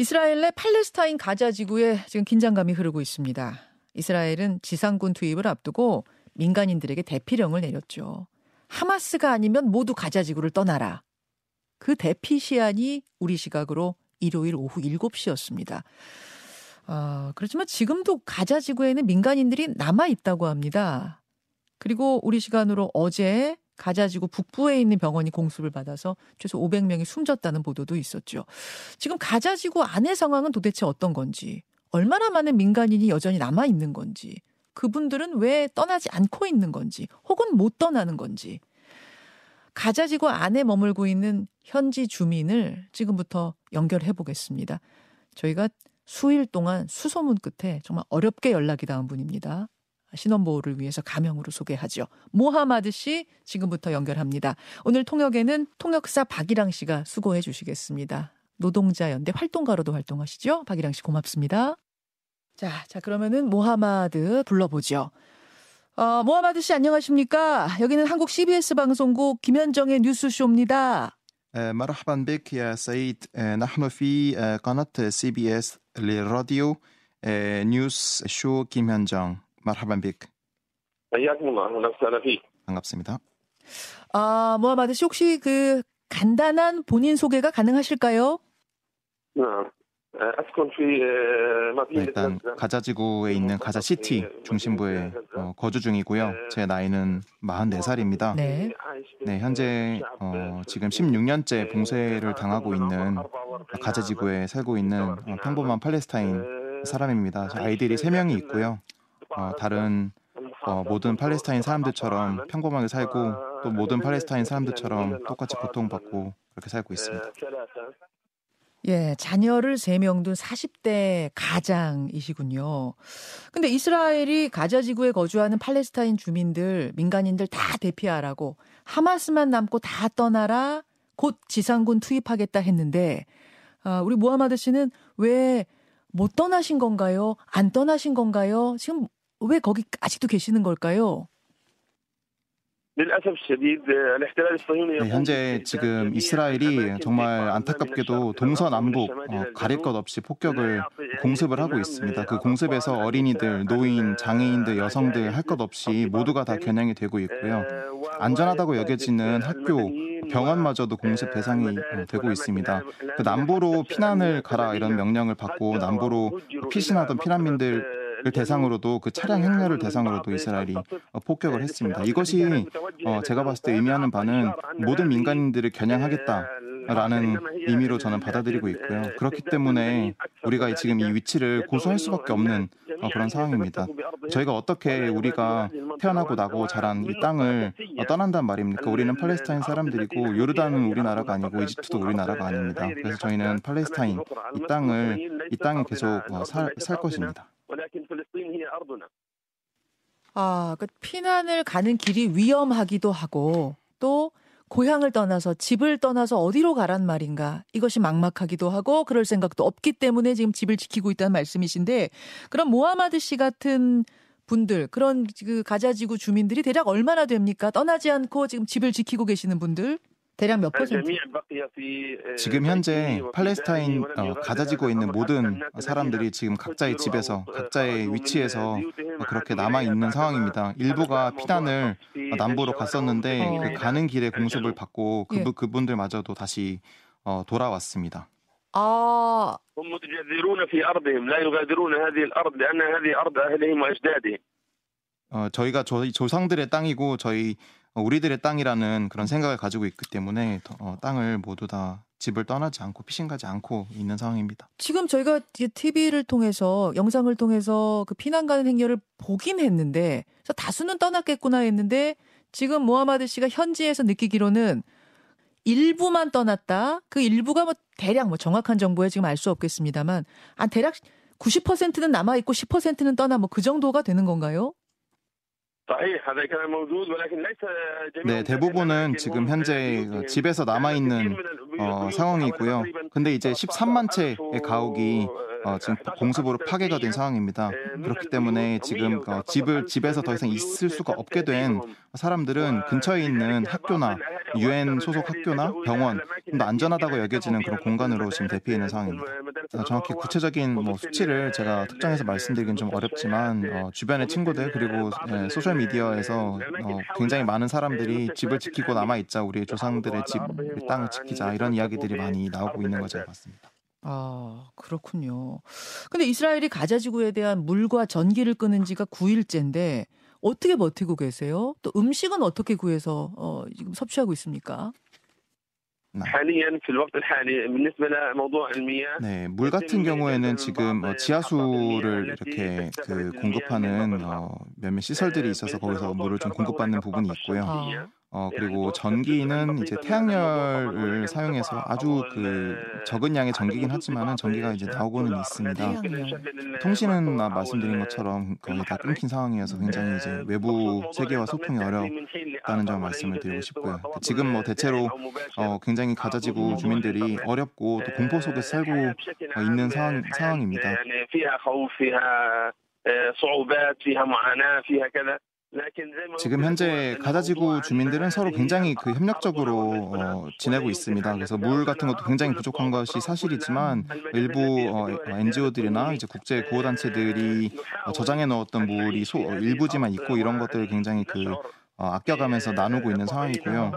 이스라엘 내 팔레스타인 가자 지구에 지금 긴장감이 흐르고 있습니다. 이스라엘은 지상군 투입을 앞두고 민간인들에게 대피령을 내렸죠. 하마스가 아니면 모두 가자 지구를 떠나라. 그 대피 시한이 우리 시각으로 일요일 오후 7시였습니다. 아, 그렇지만 지금도 가자 지구에는 민간인들이 남아 있다고 합니다. 그리고 우리 시간으로 어제 가자지구 북부에 있는 병원이 공습을 받아서 최소 500명이 숨졌다는 보도도 있었죠. 지금 가자지구 안의 상황은 도대체 어떤 건지, 얼마나 많은 민간인이 여전히 남아 있는 건지, 그분들은 왜 떠나지 않고 있는 건지, 혹은 못 떠나는 건지, 가자지구 안에 머물고 있는 현지 주민을 지금부터 연결해 보겠습니다. 저희가 수일 동안 수소문 끝에 정말 어렵게 연락이 닿은 분입니다. 신원보호를 위해서 가명으로 소개하죠. 모하마드 씨 지금부터 연결합니다. 오늘 통역에는 통역사 박이랑 씨가 수고해 주시겠습니다. 노동자 연대 활동가로도 활동하시죠. 박이랑 씨 고맙습니다. 자, 자 그러면은 모하마드 불러보죠. 어, 모하마드 씨 안녕하십니까? 여기는 한국 CBS 방송국 김현정의 뉴스쇼입니다. مرحبا بك يا سيد نحن في قناة سي بي اس للراديو نيوز شو كيم 현정 مرحبا بك. حياكم الله اهلا وسهلا فيك. 반갑습니다. 아, 모하마드 씨 혹시 그 간단한 본인 소개가 가능하실까요? نعم اسكن في مدينه 일단 가자 지구에 있는 가자 시티 중심부에 어, 거주 중이고요. 제 나이는 44살입니다. 네. 네, 현재 어, 지금 16년째 봉쇄를 당하고 있는 가자 지구에 살고 있는 어, 평범한 팔레스타인 사람입니다. 저 아이들이 3명이 있고요. 어, 다른 어, 모든 팔레스타인 사람들처럼 평범하게 살고 또 모든 팔레스타인 사람들처럼 똑같이 고통받고 그렇게 살고 있습니다. 예, 자녀를 3명 둔 40대 가장이시군요. 근데 이스라엘이 가자 지구에 거주하는 팔레스타인 주민들, 민간인들 다 대피하라고 하마스만 남고 다 떠나라 곧 지상군 투입하겠다 했는데 아, 우리 모하마드 씨는 왜 못 떠나신 건가요? 안 떠나신 건가요? 지금 왜 거기 아직도 계시는 걸까요? 네, 현재 지금 이스라엘이 정말 안타깝게도 동서남북 어, 가릴 것 없이 폭격을 공습을 하고 있습니다. 그 공습에서 어린이들, 노인, 장애인들, 여성들 할 것 없이 모두가 다 겨냥이 되고 있고요. 안전하다고 여겨지는 학교, 병원마저도 공습 대상이 어, 되고 있습니다. 그 남부로 피난을 가라 이런 명령을 받고 남부로 피신하던 피난민들 대상으로도 그 차량 행렬을 대상으로도 이스라엘이 어, 폭격을 했습니다. 이것이 어, 제가 봤을 때 의미하는 바는 모든 민간인들을 겨냥하겠다 라는 의미로 저는 받아들이고 있고요. 그렇기 때문에 우리가 지금 이 위치를 고수할 수밖에 없는 어, 그런 상황입니다. 저희가 어떻게 우리가 태어나고 나고 자란 이 땅을 어, 떠난단 말입니까? 우리는 팔레스타인 사람들이고 요르단은 우리나라가 아니고 이집트도 우리나라가 아닙니다. 그래서 저희는 팔레스타인 이 땅을 이 땅에 계속 어, 살, 살 것입니다. 아, 그 피난을 가는 길이 위험하기도 하고 또 고향을 떠나서 집을 떠나서 어디로 가란 말인가 이것이 막막하기도 하고 그럴 생각도 없기 때문에 지금 집을 지키고 있다는 말씀이신데 그럼 모하마드 씨 같은 분들 그런 그 가자지구 주민들이 대략 얼마나 됩니까? 떠나지 않고 지금 집을 지키고 계시는 분들 대략 몇 퍼센트? 지금 현재 팔레스타인 어, 가자지구에 있는 모든 사람들이 지금 각자의 집에서 각자의 위치에서 그렇게 남아 있는 상황입니다. 일부가 피난을 남부로 갔었는데 그 가는 길에 공습을 받고 그, 예. 그분들마저도 다시 어, 돌아왔습니다. 아. 어, 저희가 저희 조상들의 땅이고 저희 우리들의 땅이라는 그런 생각을 가지고 있기 때문에 더- 어, 땅을 모두 다 집을 떠나지 않고 피신 가지 않고 있는 상황입니다. 지금 저희가 TV를 통해서 영상을 통해서 그 피난 가는 행렬을 보긴 했는데 다수는 떠났겠구나 했는데 지금 모하마드 씨가 현지에서 느끼기로는 일부만 떠났다. 그 일부가 뭐 대략 뭐 정확한 정보에 지금 알 수 없겠습니다만 아 대략 90%는 남아 있고 10%는 떠나 뭐 그 정도가 되는 건가요? 네, 대부분은 지금 현재 어, 집에서 남아 있는 어, 상황이고요. 근데 이제 13만 채의 가옥이 어, 지금 공습으로 파괴가 된 상황입니다. 그렇기 때문에 지금 어, 집을 집에서 더 이상 있을 수가 없게 된 사람들은 근처에 있는 학교나 유엔 소속 학교나 병원 좀 더 안전하다고 여겨지는 그런 공간으로 지금 대피해 있는 상황입니다. 어, 정확히 구체적인 뭐 수치를 제가 특정해서 말씀드리긴 좀 어렵지만 어, 주변의 친구들 그리고 예, 소셜 미디어에서 어, 굉장히 많은 사람들이 집을 지키고 남아 있자 우리 조상들의 집 땅을 지키자 이런 이야기들이 많이 나오고 있는 거 제가 봤습니다. 아, 그렇군요. 근데 이스라엘이 가자 지구에 대한 물과 전기를 끊은 지가 9일째인데 어떻게 버티고 계세요? 또 음식은 어떻게 구해서 어, 지금 섭취하고 있습니까? 네, 물 같은 경우에는 지금 어, 지하수를 이렇게 그 공급하는 어, 몇몇 시설들이 있어서 거기서 물을 좀 공급받는 부분이 있고요. 아. 어, 그리고 전기는 이제 태양열을 사용해서 아주 그 적은 양의 전기긴 하지만은 전기가 이제 나오고는 있습니다. 통신은 아, 말씀드린 것처럼 거의 다 끊긴 상황이어서 굉장히 이제 외부 세계와 소통이 어렵다는 점 말씀을 드리고 싶고요. 지금 뭐 대체로 어, 굉장히 가자지구 주민들이 어렵고 또 공포 속에서 살고 어, 있는 상황, 상황입니다. 지금 현재 가자지구 주민들은 서로 굉장히 그 협력적으로 어, 지내고 있습니다. 그래서 물 같은 것도 굉장히 부족한 것이 사실이지만 일부 어, NGO들이나 이제 국제 구호 단체들이 어, 저장해 넣었던 물이 소, 어, 일부지만 있고 이런 것들을 굉장히 그 어, 아껴가면서 나누고 있는 상황이고요.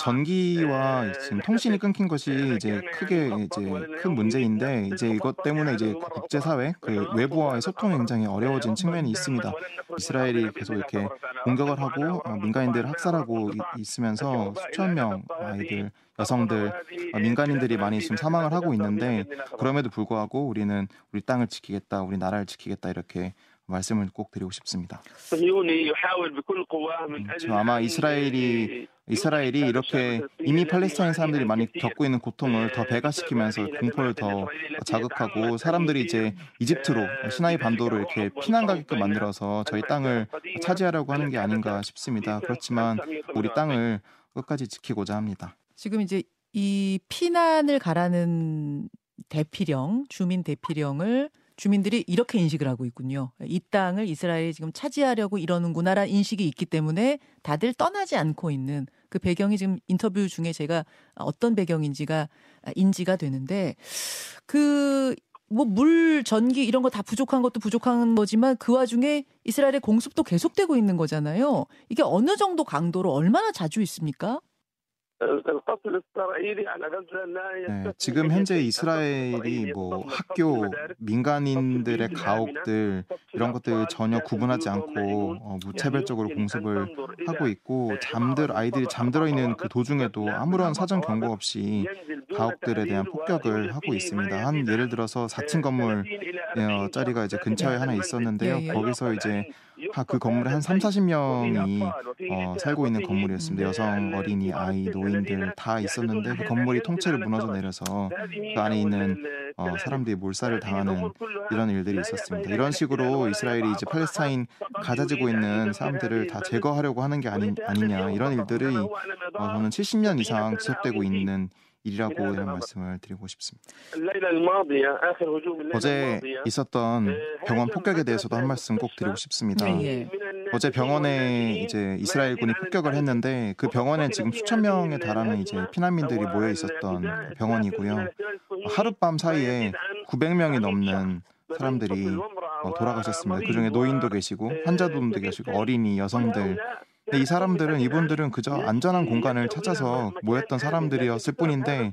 전기와 지금 통신이 끊긴 것이 이제 크게 이제 큰 문제인데 이제 이것 때문에 이제 국제 사회 그 외부와의 소통이 굉장히 어려워진 측면이 있습니다. 이스라엘이 계속 이렇게 공격을 하고 어, 민간인들을 학살하고 있으면서 수천 명 아이들 여성들 민간인들이 많이 지금 사망을 하고 있는데 그럼에도 불구하고 우리는 우리 땅을 지키겠다, 우리 나라를 지키겠다 이렇게 말씀을 꼭 드리고 싶습니다. 음, 아마 이스라엘이 이스라엘이 이렇게 이미 팔레스타인 사람들이 많이 겪고 있는 고통을 더 배가시키면서 공포를 더 자극하고 사람들이 이제 이집트로 시나이 반도로 이렇게 피난 가게끔 만들어서 저희 땅을 차지하려고 하는 게 아닌가 싶습니다. 그렇지만 우리 땅을 끝까지 지키고자 합니다. 지금 이제 이 피난을 가라는 대피령, 주민 대피령을 주민들이 이렇게 인식을 하고 있군요. 이 땅을 이스라엘이 지금 차지하려고 이러는구나라는 인식이 있기 때문에 다들 떠나지 않고 있는 그 배경이 지금 인터뷰 중에 제가 어떤 배경인지가 인지가 되는데 그 뭐 물, 전기 이런 거 다 부족한 것도 부족한 거지만 그 와중에 이스라엘의 공습도 계속되고 있는 거잖아요. 이게 어느 정도 강도로 얼마나 자주 있습니까? 네, 지금 현재 이스라엘이 뭐 학교 민간인들의 가옥들 이런 것들 전혀 구분하지 않고 어, 무차별적으로 공습을 하고 있고 잠들 아이들이 잠들어 있는 그 도중에도 아무런 사전 경고 없이 가옥들에 대한 폭격을 하고 있습니다. 한 예를 들어서 4층 건물 어, 짜리가 이제 근처에 하나 있었는데요. 예, 예. 거기서 이제 그 건물에 한 3, 40명이 어, 살고 있는 건물이었습니다. 여성, 어린이, 아이, 노인들 다 있었는데 그 건물이 통째로 무너져 내려서 그 안에 있는 어, 사람들이 몰살을 당하는 이런 일들이 있었습니다. 이런 식으로 이스라엘이 이제 팔레스타인 가자지고 있는 사람들을 다 제거하려고 하는 게 아니, 아니냐 이런 일들이 어, 저는 70년 이상 지속되고 있는 일이라고 이런 말씀을 드리고 싶습니다. 어제 있었던 병원 폭격에 대해서도 한 말씀 꼭 드리고 싶습니다. 네. 어제 병원에 이제 이스라엘군이 폭격을 했는데 그 병원에 지금 수천 명에 달하는 이제 피난민들이 모여 있었던 병원이고요. 하룻밤 사이에 900명이 넘는 사람들이 어, 돌아가셨습니다. 그 중에 노인도 계시고 환자분도 계시고 어린이, 여성들 근데 이 사람들은 이분들은 그저 안전한 공간을 찾아서 모였던 사람들이었을 뿐인데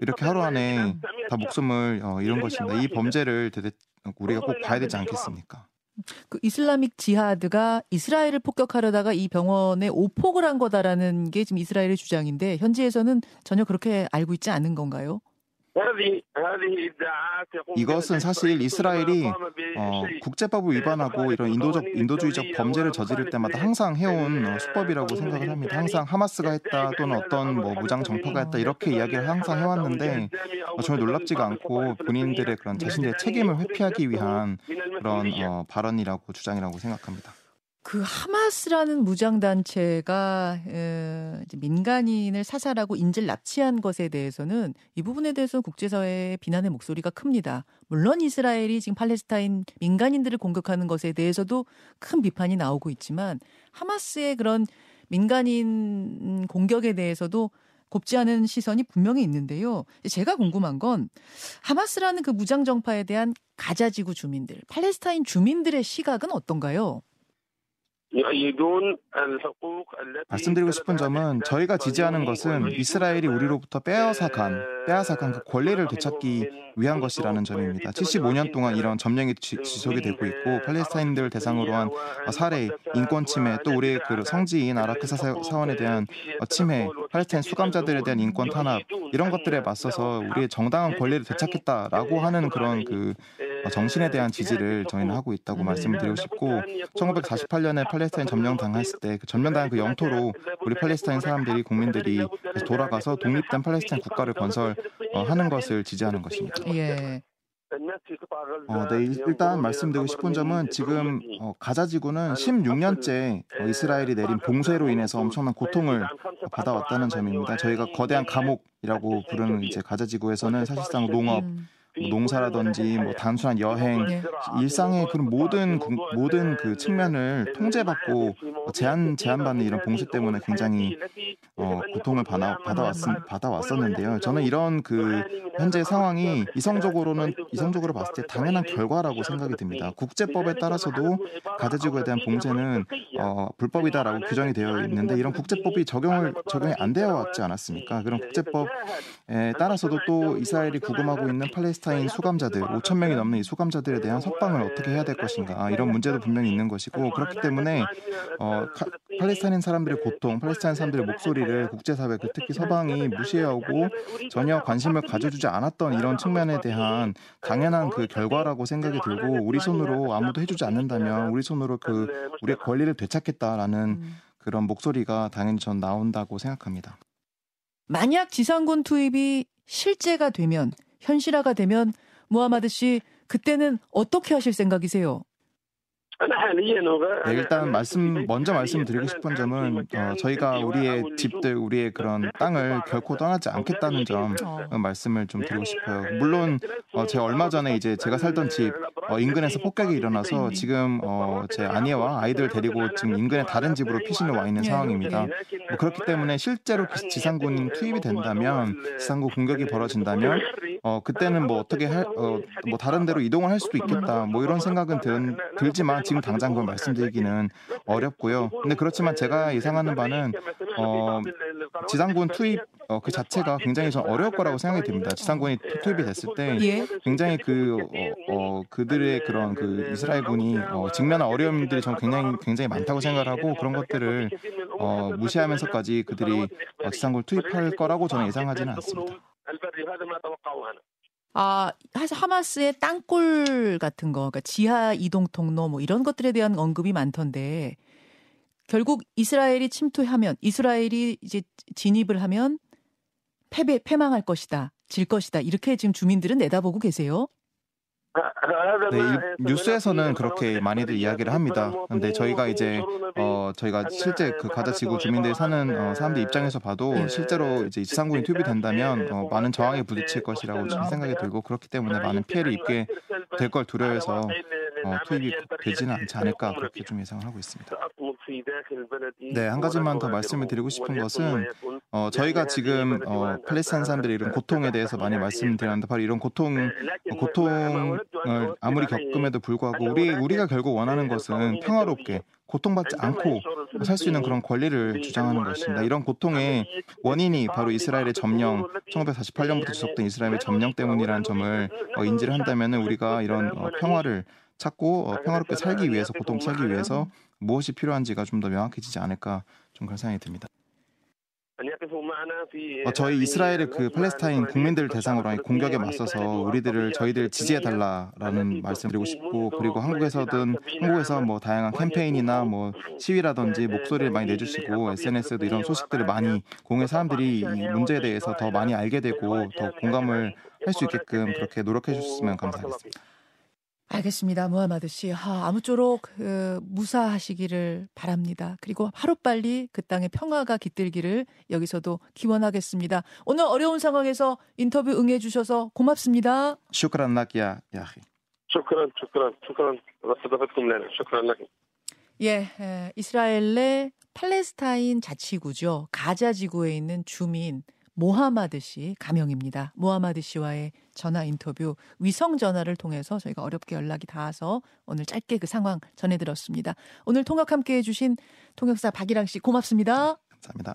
이렇게 하루 안에 다 목숨을 어, 잃은 것입니다. 이 범죄를 우리가 꼭 봐야 되지 않겠습니까? 그 이슬라믹 지하드가 이스라엘을 폭격하려다가 이 병원에 오폭을 한 거다라는 게 지금 이스라엘의 주장인데 현지에서는 전혀 그렇게 알고 있지 않은 건가요? 이것은 사실 이스라엘이 어, 국제법을 위반하고 이런 인도적 인도주의적 범죄를 저지를 때마다 항상 해온 어, 수법이라고 생각을 합니다. 항상 하마스가 했다 또는 어떤 뭐 무장 정파가 했다 이렇게 이야기를 항상 해왔는데 어, 전혀 놀랍지가 않고 본인들의 그런 자신들의 책임을 회피하기 위한 그런 어, 발언이라고 주장이라고 생각합니다. 그 하마스라는 무장 단체가 민간인을 사살하고 인질 납치한 것에 대해서는 이 부분에 대해서 국제사회의 비난의 목소리가 큽니다. 물론 이스라엘이 지금 팔레스타인 민간인들을 공격하는 것에 대해서도 큰 비판이 나오고 있지만 하마스의 그런 민간인 공격에 대해서도 곱지 않은 시선이 분명히 있는데요. 제가 궁금한 건 하마스라는 그 무장 정파에 대한 가자지구 주민들, 팔레스타인 주민들의 시각은 어떤가요? 말씀드리고 싶은 점은 저희가 지지하는 것은 이스라엘이 우리로부터 빼앗아간 빼앗아간 그 권리를 되찾기 위한 것이라는 점입니다. 75년 동안 이런 점령이 지 속이 되고 있고 팔레스타인들 대상으로 한 살해, 인권 침해, 또 우리의 그 성지인 아라크사 사원에 대한 침해, 팔레스타인 수감자들에 대한 인권 탄압 이런 것들에 맞서서 우리의 정당한 권리를 되찾겠다라고 하는 그런 그 정신에 대한 지지를 저희는 하고 있다고 말씀을 드리고 싶고 1948년에 팔레스타인 점령 당했을 때 그 점령당한 그 영토로 우리 팔레스타인 사람들이 국민들이 돌아가서 독립된 팔레스타인 국가를 건설하는 것을 지지하는 것입니다. 예. 어, 네, 일단 말씀드리고 싶은 점은 지금 어, 가자 지구는 16년째 어, 이스라엘이 내린 봉쇄로 인해서 엄청난 고통을 받아왔다는 점입니다. 저희가 거대한 감옥이라고 부르는 이제 가자 지구에서는 사실상 농업, 음. 뭐 농사라든지 뭐 단순한 여행, 네. 일상의 그런 모든 그, 모든 그 측면을 통제받고 제한 제한받는 이런 봉쇄 때문에 굉장히 어, 고통을 받아 받아왔 받아왔었는데요. 저는 이런 그 현재 상황이 이성적으로는 이성적으로 봤을 때 당연한 결과라고 생각이 듭니다. 국제법에 따라서도 가자지구에 대한 봉쇄는 어, 불법이다라고 규정이 되어 있는데 이런 국제법이 적용을 적용이 안 되어 왔지 않았습니까? 그런 국제법에 따라서도 또 이스라엘이 구금하고 있는 팔레스타인 수감자들 5천 명이 넘는 이 수감자들에 대한 석방을 어떻게 해야 될 것인가 이런 문제도 분명히 있는 것이고 그렇기 때문에 어, 카, 팔레스타인 사람들의 고통, 팔레스타인 사람들의 목소리를 국제사회, 그 특히 서방이 무시하고 전혀 관심을 가져주지 않았던 이런 측면에 대한 당연한 그 결과라고 생각이 들고 우리 손으로 아무도 해주지 않는다면 우리 손으로 그 우리의 권리를 되찾겠다라는 그런 목소리가 당연히 전 나온다고 생각합니다. 만약 지상군 투입이 실제가 되면 현실화가 되면 무하마드 씨 그때는 어떻게 하실 생각이세요? 네, 일단 말씀 먼저 말씀드리고 싶은 점은 어, 저희가 우리의 집들, 우리의 그런 땅을 결코 떠나지 않겠다는 점 어, 말씀을 좀 드리고 싶어요. 물론 어, 제가 얼마 전에 이제 제가 살던 집 어, 인근에서 폭격이 일어나서 지금 어, 제 아내와 아이들 데리고 지금 인근의 다른 집으로 피신을 와 있는 상황입니다. 뭐 그렇기 때문에 실제로 지상군 투입이 된다면 지상군 공격이 벌어진다면 어, 그때는 뭐 어떻게 할, 어, 뭐 다른 데로 이동을 할 수도 있겠다. 뭐 이런 생각은 들, 들지만 지금 당장 그걸 말씀드리기는 어렵고요. 근데 그렇지만 제가 예상하는 바는 어, 지상군 투입 어, 그 자체가 굉장히 좀 어려울 거라고 생각이 듭니다. 지상군이 투입이 됐을 때 예. 굉장히 그 어, 어, 그들의 그런 그 이스라엘군이 어, 직면한 어려움들이 저는 굉장히 굉장히 많다고 생각을 하고 그런 것들을 어, 무시하면서까지 그들이 어, 지상군을 투입할 거라고 저는 예상하지는 않습니다. 아, 하마스의 땅굴 같은 거, 그러니까 지하 이동 통로 뭐 이런 것들에 대한 언급이 많던데 결국 이스라엘이 침투하면 이스라엘이 이제 진입을 하면 패배 패망할 것이다. 질 것이다. 이렇게 지금 주민들은 내다보고 계세요. 네, 뉴스에서는 그렇게 많이들 이야기를 합니다. 근데 저희가 이제 어 저희가 실제 그 가자 지구 주민들이 사는 어, 사람들 입장에서 봐도 네. 실제로 이제 지상군이 투입이 된다면 어, 많은 저항에 부딪힐 것이라고 생각이 들고 그렇기 때문에 많은 피해를 입게 될 걸 두려워해서 어, 투입이 되지는 않지 않을까 그렇게 좀 예상을 하고 있습니다. 네, 한 가지만 더 말씀을 드리고 싶은 것은 어, 저희가 지금 어, 팔레스타인 사람들의 이런 고통에 대해서 많이 말씀드렸는데 바로 이런 고통 어, 고통을 아무리 겪음에도 불구하고 우리 우리가 결국 원하는 것은 평화롭게 고통받지 않고 살 수 있는 그런 권리를 주장하는 것입니다. 이런 고통의 원인이 바로 이스라엘의 점령, 1948년부터 지속된 이스라엘의 점령 때문이라는 점을 어, 인지를 한다면 우리가 이런 어, 평화를 찾고 어, 평화롭게 살기 위해서 고통 살기 위해서 무엇이 필요한지가 좀 더 명확해지지 않을까 좀 그런 생각이 듭니다. 어, 저희 이스라엘의 그 팔레스타인 국민들 대상으로 공격에 맞서서 우리들을 저희들 지지해 달라라는 말씀드리고 싶고 그리고 한국에서든 한국에서 뭐 다양한 캠페인이나 뭐 시위라든지 목소리를 많이 내주시고 SNS에도 이런 소식들을 많이 공해 사람들이 이 문제에 대해서 더 많이 알게 되고 더 공감을 할 수 있게끔 그렇게 노력해 주셨으면 감사하겠습니다. 알겠습니다. 무하마드 씨. 아, 아무쪼록 그, 무사하시기를 바랍니다. 그리고 하루빨리 그 땅에 평화가 깃들기를 여기서도 기원하겠습니다. 오늘 어려운 상황에서 인터뷰 응해 주셔서 고맙습니다. 슈크란 나키야 야히. 슈크란 슈크란 슈크란 슈크란 나키. 예, 이스라엘의 팔레스타인 자치구죠. 가자 지구에 있는 주민 모하마드 씨 가명입니다. 모하마드 씨와의 전화 인터뷰 위성 전화를 통해서 저희가 어렵게 연락이 닿아서 오늘 짧게 그 상황 전해 들었습니다. 오늘 통역 함께 해 주신 통역사 박일랑 씨 고맙습니다. 감사합니다.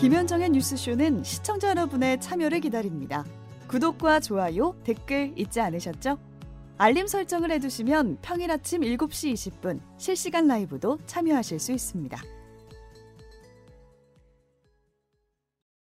김현정의 뉴스쇼는 시청자 여러분의 참여를 기다립니다. 구독과 좋아요, 댓글 잊지 않으셨죠? 알림 설정을 해두시면 평일 아침 7시 20분 실시간 라이브도 참여하실 수 있습니다.